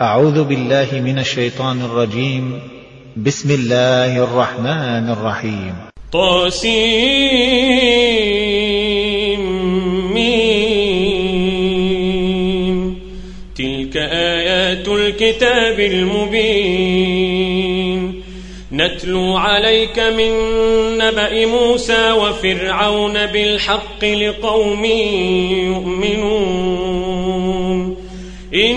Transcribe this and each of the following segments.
أعوذ بالله من الشيطان الرجيم. بسم الله الرحمن الرحيم. طاسيم. تلك آيات الكتاب المبين. نتلو عليك من نبأ موسى وفرعون بالحق لقوم يؤمنون. إن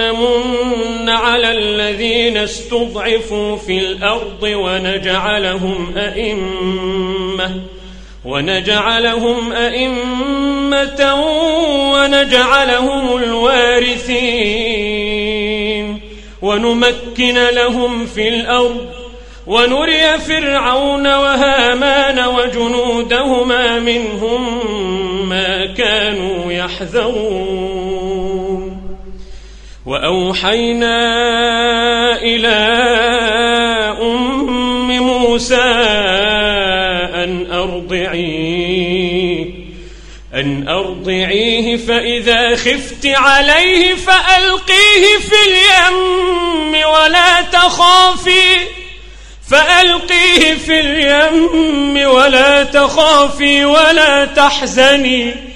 نمن على الذين استضعفوا في الأرض ونجعلهم أئمة ونجعلهم أئمة ونجعلهم الوارثين. ونمكن لهم في الأرض ونري فرعون وهامان وجنودهما منهم ما كانوا يحذرون. وأوحينا إلى أم موسى أن أرضعيه أن أرضعيه فإذا خفت عليه فألقيه في اليم ولا تخافي فألقيه في اليم ولا تخافي ولا تحزني.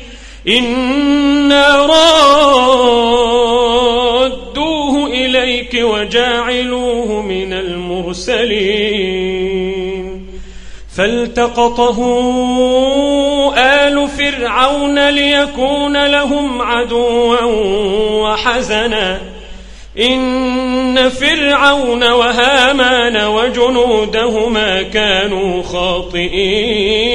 إنا رادوه إليك وجاعلوه من المرسلين فالتقطه آل فرعون ليكون لهم عدوا وحزنا إن فرعون وهامان وجنودهما كانوا خاطئين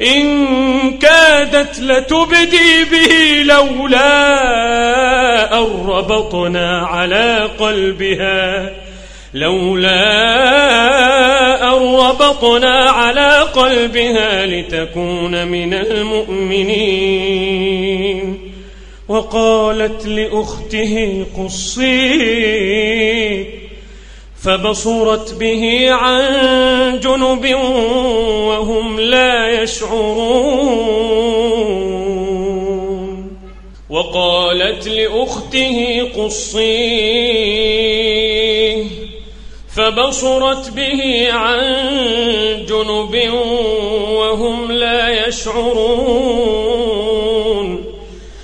إن كادت لتبدي به لولا أن ربطنا على قلبها. لولا أن ربطنا على قلبها لتكون من المؤمنين. وقالت لأخته قصيه فبصرت به عن جنب وهم لا يشعرون. وقالت لأخته قصيه فبصرت به عن جنب وهم لا يشعرون.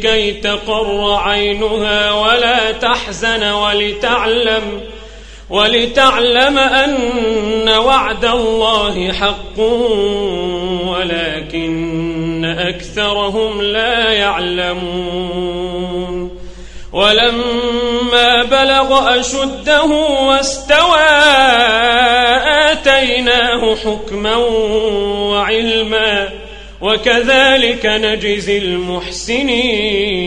أمه كي تقر عينها ولا تحزن ولتعلم ولتعلم أن وعد الله حق ولكن أكثرهم لا يعلمون. ولما بلغ أشده واستوى آتيناه حكما وعلما وكذلك نجزي المحسنين.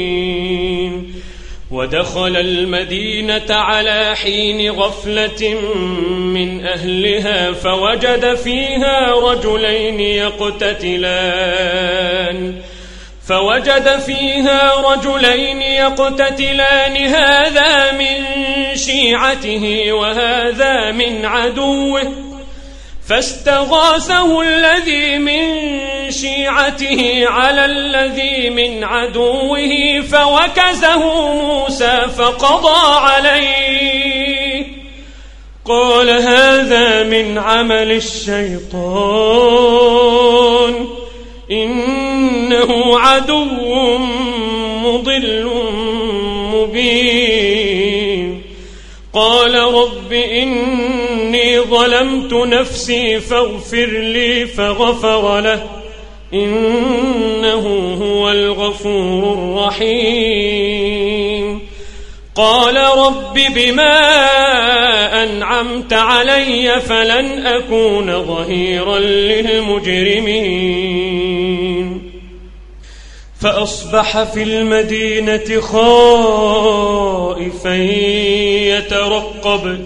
ودخل المدينة على حين غفلة من أهلها فوجد فيها رجلين يقتتلان. فوجد فيها رجلين يقتتلان هذا من شيعته وهذا من عدوه. فاستغاثه الذي من شيعته على الذي من عدوه فوكزه موسى فقضى عليه. قال هذا من عمل الشيطان. إنه عدو مضل مبين. قال رب إني ظلمت نفسي فاغفر لي فغفر له. إنه هو الغفور الرحيم. قال رب بما أنعمت علي فلن أكون ظهيرا للمجرمين. فأصبح في المدينة خائفا يترقب.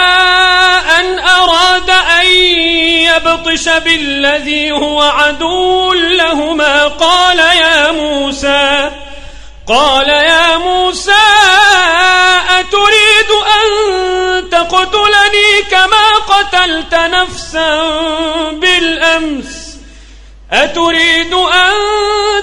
يبطش بالذي هو عدو لهما. قال يا موسى قال يا موسى أتريد أن تقتلني كما قتلت نفسا بالأمس؟ أتريد أن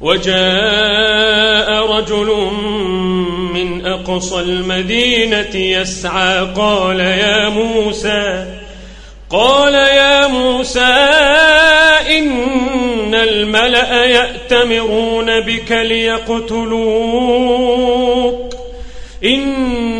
وجاء رجل من أقصى المدينة يسعى قال يا موسى قال يا موسى إن الملأ يأتمرون بك ليقتلوك إن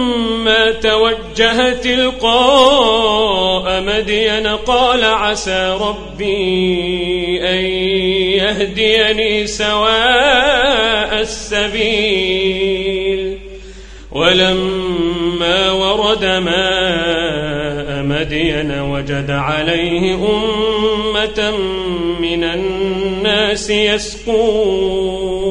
توجه تلقاء مدين قال عسى ربي أن يهديني سواء السبيل. ولما ورد ماء مدين وجد عليه أمة من الناس يسقون.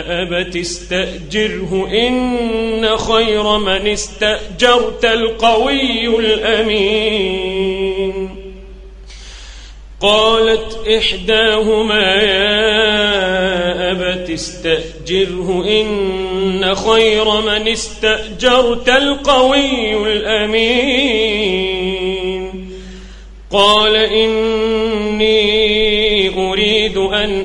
أبت استأجره إن خير من استأجرت القوي الأمين. قالت إحداهما يا أبت استأجره إن خير من استأجرت القوي الأمين. قال إني أريد أن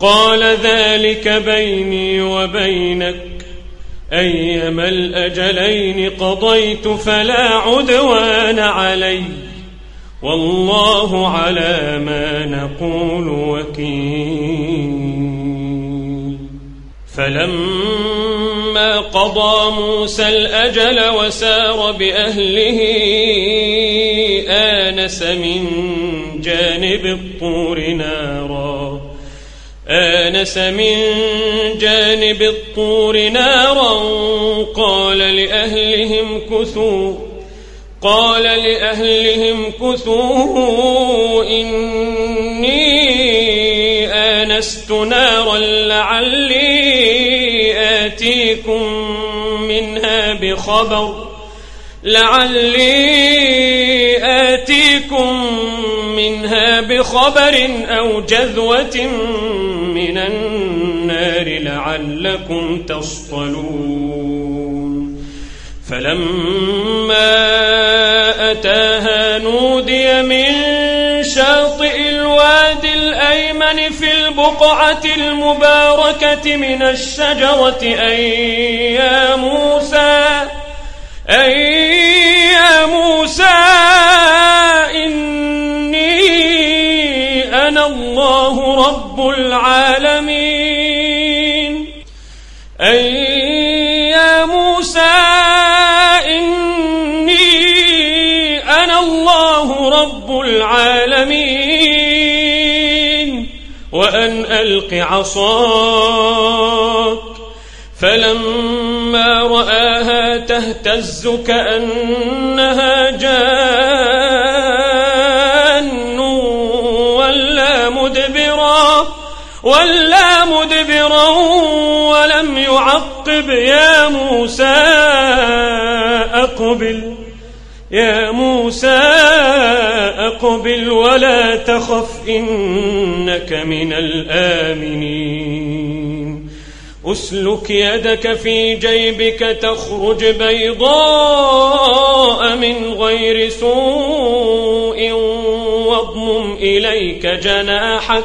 قال ذلك بيني وبينك. أيما الأجلين قضيت فلا عدوان علي. والله على ما نقول وكيل. فلما قضى موسى الأجل وسار بأهله آنس من جانب الطور نارا. آنس من جانب الطور نارا قال لأهلهم كثوا قال لأهلهم كثوا إني آنست نارا لعلي آتيكم منها بخبر لعلي منها بخبر أو جذوة من النار لعلكم تصطلون. فلما أتاها نودي من شاطئ الوادي الأيمن في البقعة المباركة من الشجرة أي يا موسى أي يا موسى رب العالمين. أي يا موسى إني أنا الله رب العالمين. وأن ألق عصاك فلما رآها تهتز كأنها جان. مدبرا ولم يعقب يا موسى أقبل. يا موسى أقبل ولا تخف إنك من الآمنين. أسلك يدك في جيبك تخرج بيضاء من غير سوء واضمم إليك جناحك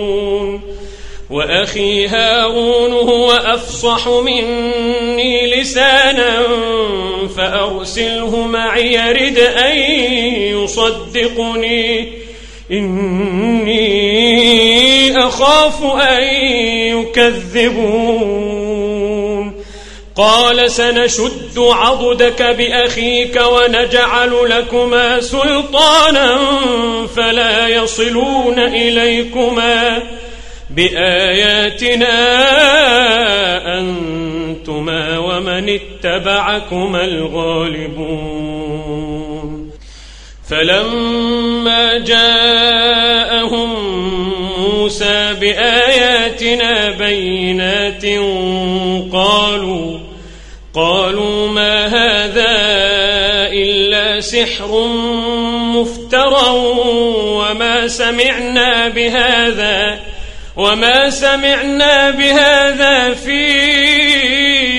وأخي هارون هو أفصح مني لسانا فأرسله معي يرد أن يصدقني. إني أخاف أن يكذبون. قال سنشد عضدك بأخيك ونجعل لكما سلطانا فلا يصلون إليكما. بآياتنا أنتما ومن اتبعكما الغالبون. فلما جاءهم موسى بآياتنا بينات قالوا قالوا ما هذا إلا سحر مفترى وما سمعنا بهذا وما سمعنا بهذا في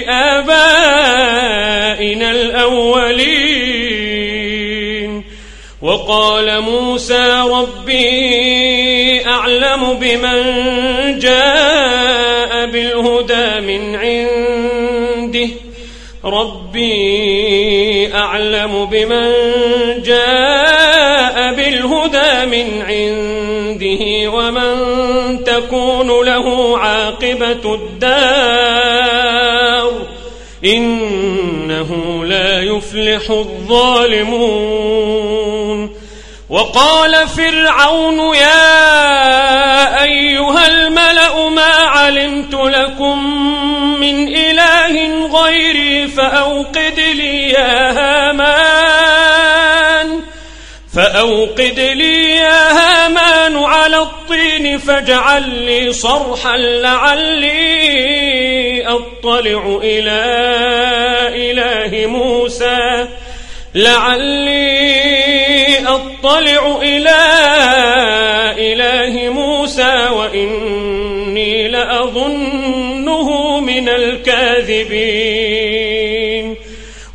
آبائنا الأولين. وقال موسى ربي أعلم بمن جاء بالهدى من عنده. ربي أعلم بمن جاء من عنده ومن تكون له عاقبة الدار إنه لا يفلح الظالمون. وقال فرعون يا أيها الملأ ما علمت لكم من إله غيري فأوقد لي يا هامان. فأوقد لي يا هامان على الطين فاجعل لي صرحا لعلي أطلع إلى إله موسى. لعلي أطلع إلى إله موسى وإني لأظنه من الكاذبين.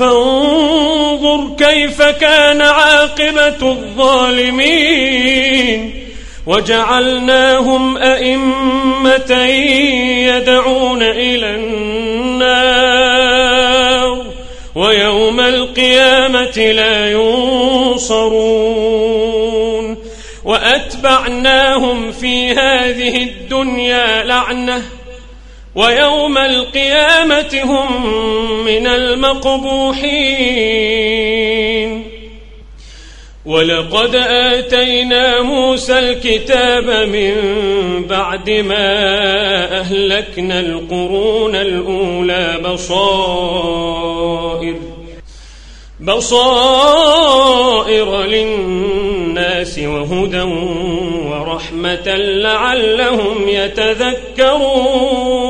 فانظر كيف كان عاقبة الظالمين. وجعلناهم أئمة يدعون إلى النار ويوم القيامة لا ينصرون. وأتبعناهم في هذه الدنيا لعنةً ويوم القيامة هم من المقبوحين. ولقد آتينا موسى الكتاب من بعد ما أهلكنا القرون الأولى بصائر بصائر للناس وهدى ورحمة لعلهم يتذكرون.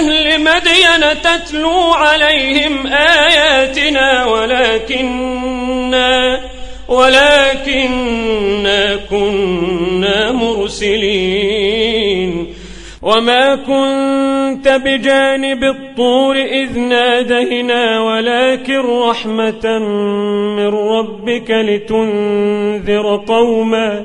أهل مدين تتلو عليهم آياتنا ولكننا ولكننا كنا مرسلين. وما كنت بجانب الطور إذ نادينا ولكن رحمة من ربك لتنذر قوما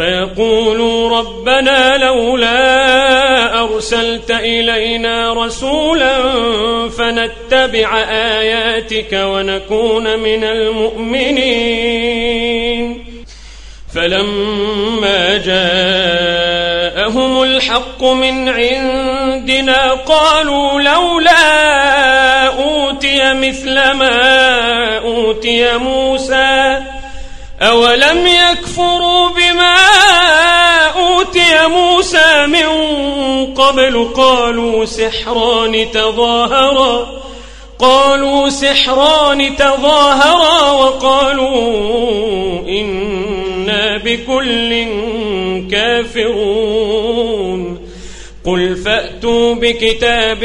فيقولوا ربنا لولا أرسلت إلينا رسولا فنتبع آياتك ونكون من المؤمنين. فلما جاءهم الحق من عندنا قالوا لولا أوتي مثل ما أوتي موسى. أولم يكفروا بما من قبل قالوا سحران تظاهرا قالوا سحران تظاهرا وقالوا إنا بكل كافرون. قل فأتوا بكتاب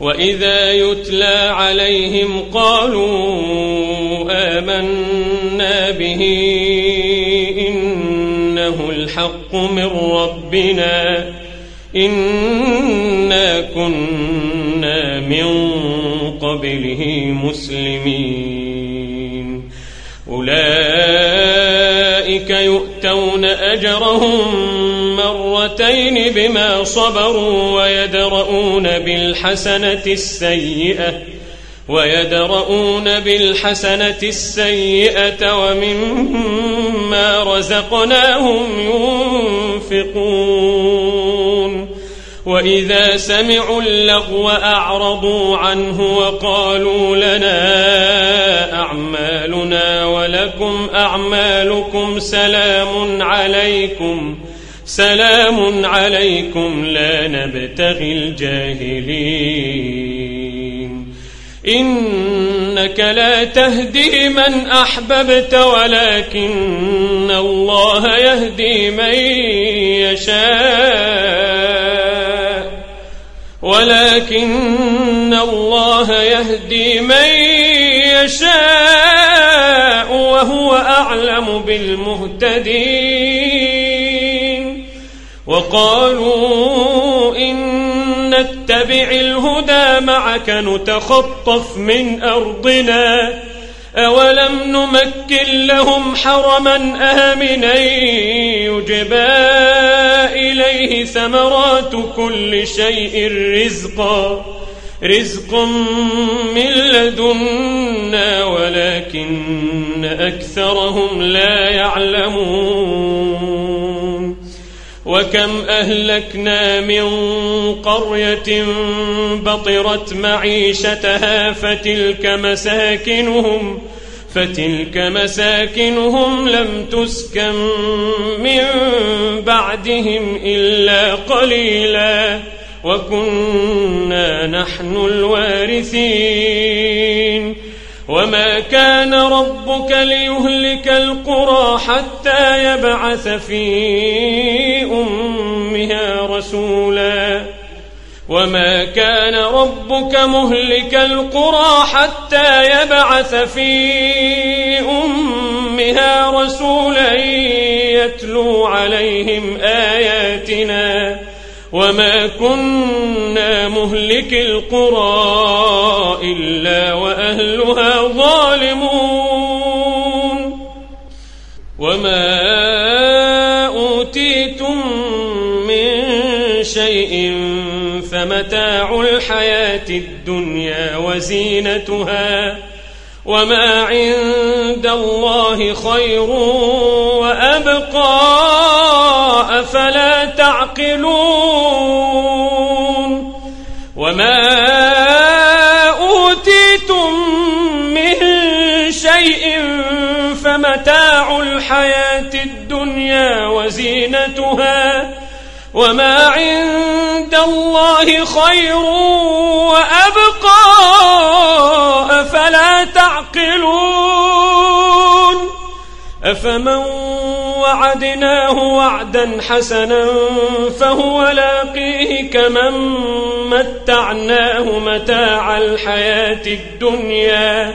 وإذا يتلى عليهم قالوا آمنا به إنه الحق من ربنا إنا كنا من قبله مسلمين. أولئك يؤتون أجرهم مرتين بما صبروا ويدرؤون بالحسنة السيئة ويدرؤون بالحسنة السيئة ومما رزقناهم ينفقون. وإذا سمعوا اللغو أعرضوا عنه وقالوا لنا أعمالنا ولكم أعمالكم سلام عليكم. سلام عليكم لا نبتغي الجاهلين. إنك لا تهدي من أحببت ولكن الله يهدي من يشاء. ولكن الله يهدي من يشاء وهو أعلم بالمهتدين. وقالوا إن نتبع الهدى معك نتخطف من أرضنا. أولم نمكن لهم حرما آمنا يجبى إليه ثمرات كل شيء رزقا. رزق من لدنا ولكن أكثرهم لا يعلمون. وكم أهلكنا من قرية بطرت معيشتها فتلك مساكنهم فتلك مساكنهم لم تسكن من بعدهم إلا قليلا وكنا نحن الوارثين وما كان ربك ليهلك القرى حتى يبعث في أمها رسولا. وما كان ربك مهلك القرى حتى يبعث في أمها رسولا يتلو عليهم آياتنا. وما كنا مهلك القرى إلا وأهلها ظالمون وما أوتيتم من شيء فمتاع الحياة الدنيا وزينتها وما عند الله خير وأبقى أفلا تعقلون وما أوتيتم من شيء فمتاع الحياة الدنيا وزينتها وما عند الله خير وأبقى أفلا تعقلون أفمن وعدناه وعدا حسنا فهو لاقيه كمن متعناه متاع الحياة الدنيا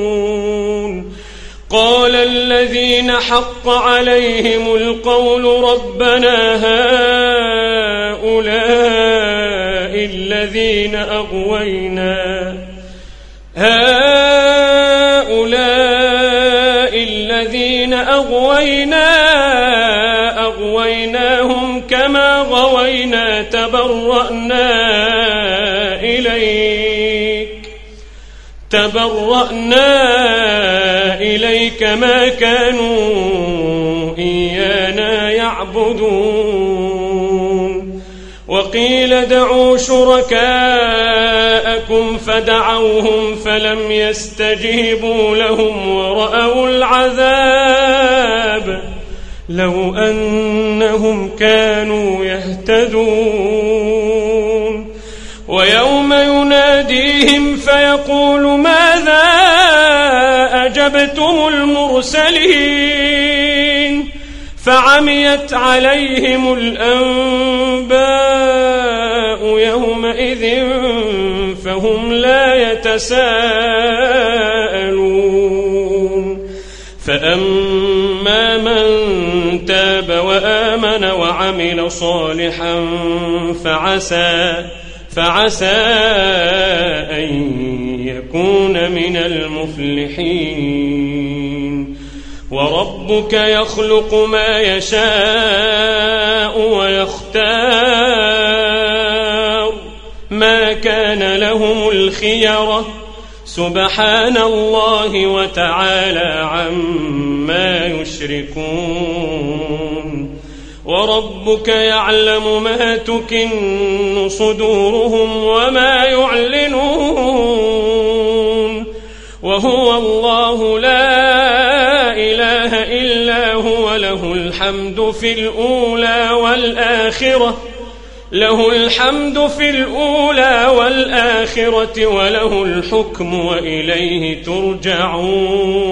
قال الذين حق عليهم القول ربنا هؤلاء الذين أغوينا. هؤلاء الذين أغوينا أغويناهم كما غوينا تبرأنا إليك. تبرأنا إليك ما كانوا إيانا يعبدون. وقيل دعوا شركاءكم فدعوهم فلم يستجيبوا لهم ورأوا العذاب. لو أنهم كانوا يهتدون. ويوم يناديهم فيقول ماذا أجبتم المرسلين فعميت عليهم الأنباء يومئذ فهم لا يتساءلون فأما من تاب وآمن وعمل صالحا فعسى فعسى أن يكون من المفلحين. وربك يخلق ما يشاء ويختار. ما كان لهم الخيرة. سبحان الله وتعالى عما يشركون. وربك يعلم ما تكن صدورهم وما يعلنون. وهو الله لا إله إلا هو له الحمد في الأولى والآخرة له الحمد في الأولى والآخرة وله الحكم وإليه ترجعون.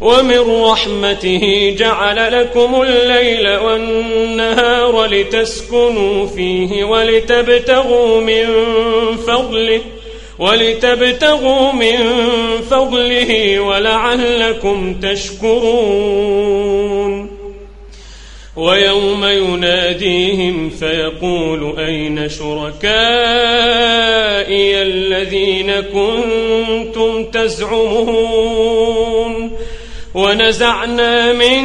ومن رحمته جعل لكم الليل والنهار لتسكنوا فيه ولتبتغوا من فضله ولتبتغوا من فضله ولعلكم تشكرون. ويوم يناديهم فيقول أين شركائي الذين كنتم تزعمون؟ ونزعنا من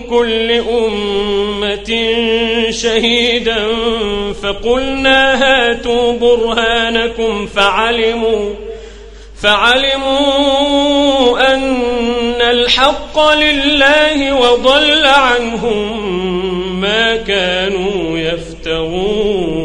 كل أمة شهيدا فقلنا هاتوا برهانكم فعلموا فعلموا أن الحق لله وضل عنهم ما كانوا يفترون.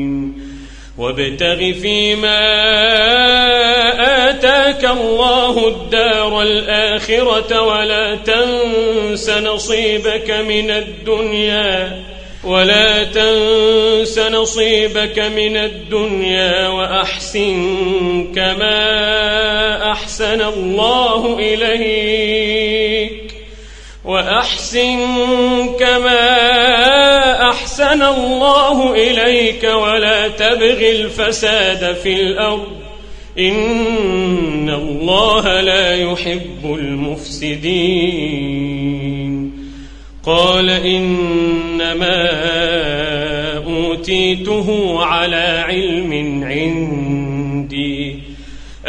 وابتغ فيما آتاك الله الدار الآخرة ولا تنس نصيبك من الدنيا ولا تنس نصيبك من الدنيا وأحسن كما أحسن الله إليك. وأحسن كما أحسن الله إليك ولا تبغ الفساد في الأرض. إن الله لا يحب المفسدين. قال إنما أوتيته على علم عندي.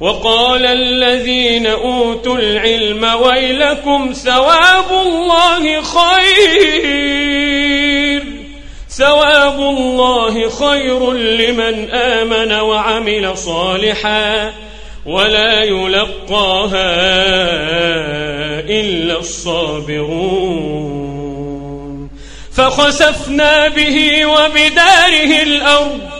وقال الذين أوتوا العلم ويلكم ثواب الله خير. ثواب الله خير لمن آمن وعمل صالحا ولا يلقاها إلا الصابرون. فخسفنا به وبداره الأرض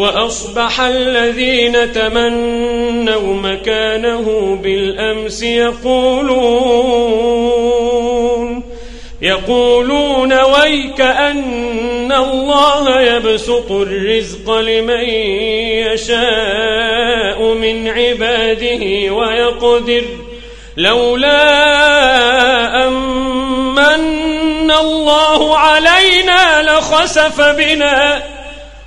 وأصبح الذين تمنوا مكانه بالأمس يقولون يقولون ويك أن الله يبسط الرزق لمن يشاء من عباده ويقدر لولا أمن الله علينا لخسف بنا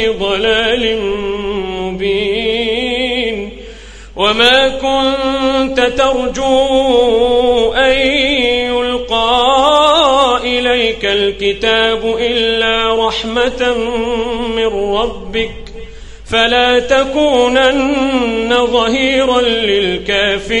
في ضلال مبين. وما كنت ترجو أن يلقى إليك الكتاب إلا رحمة من ربك. فلا تكونن ظهيرا للكافرين.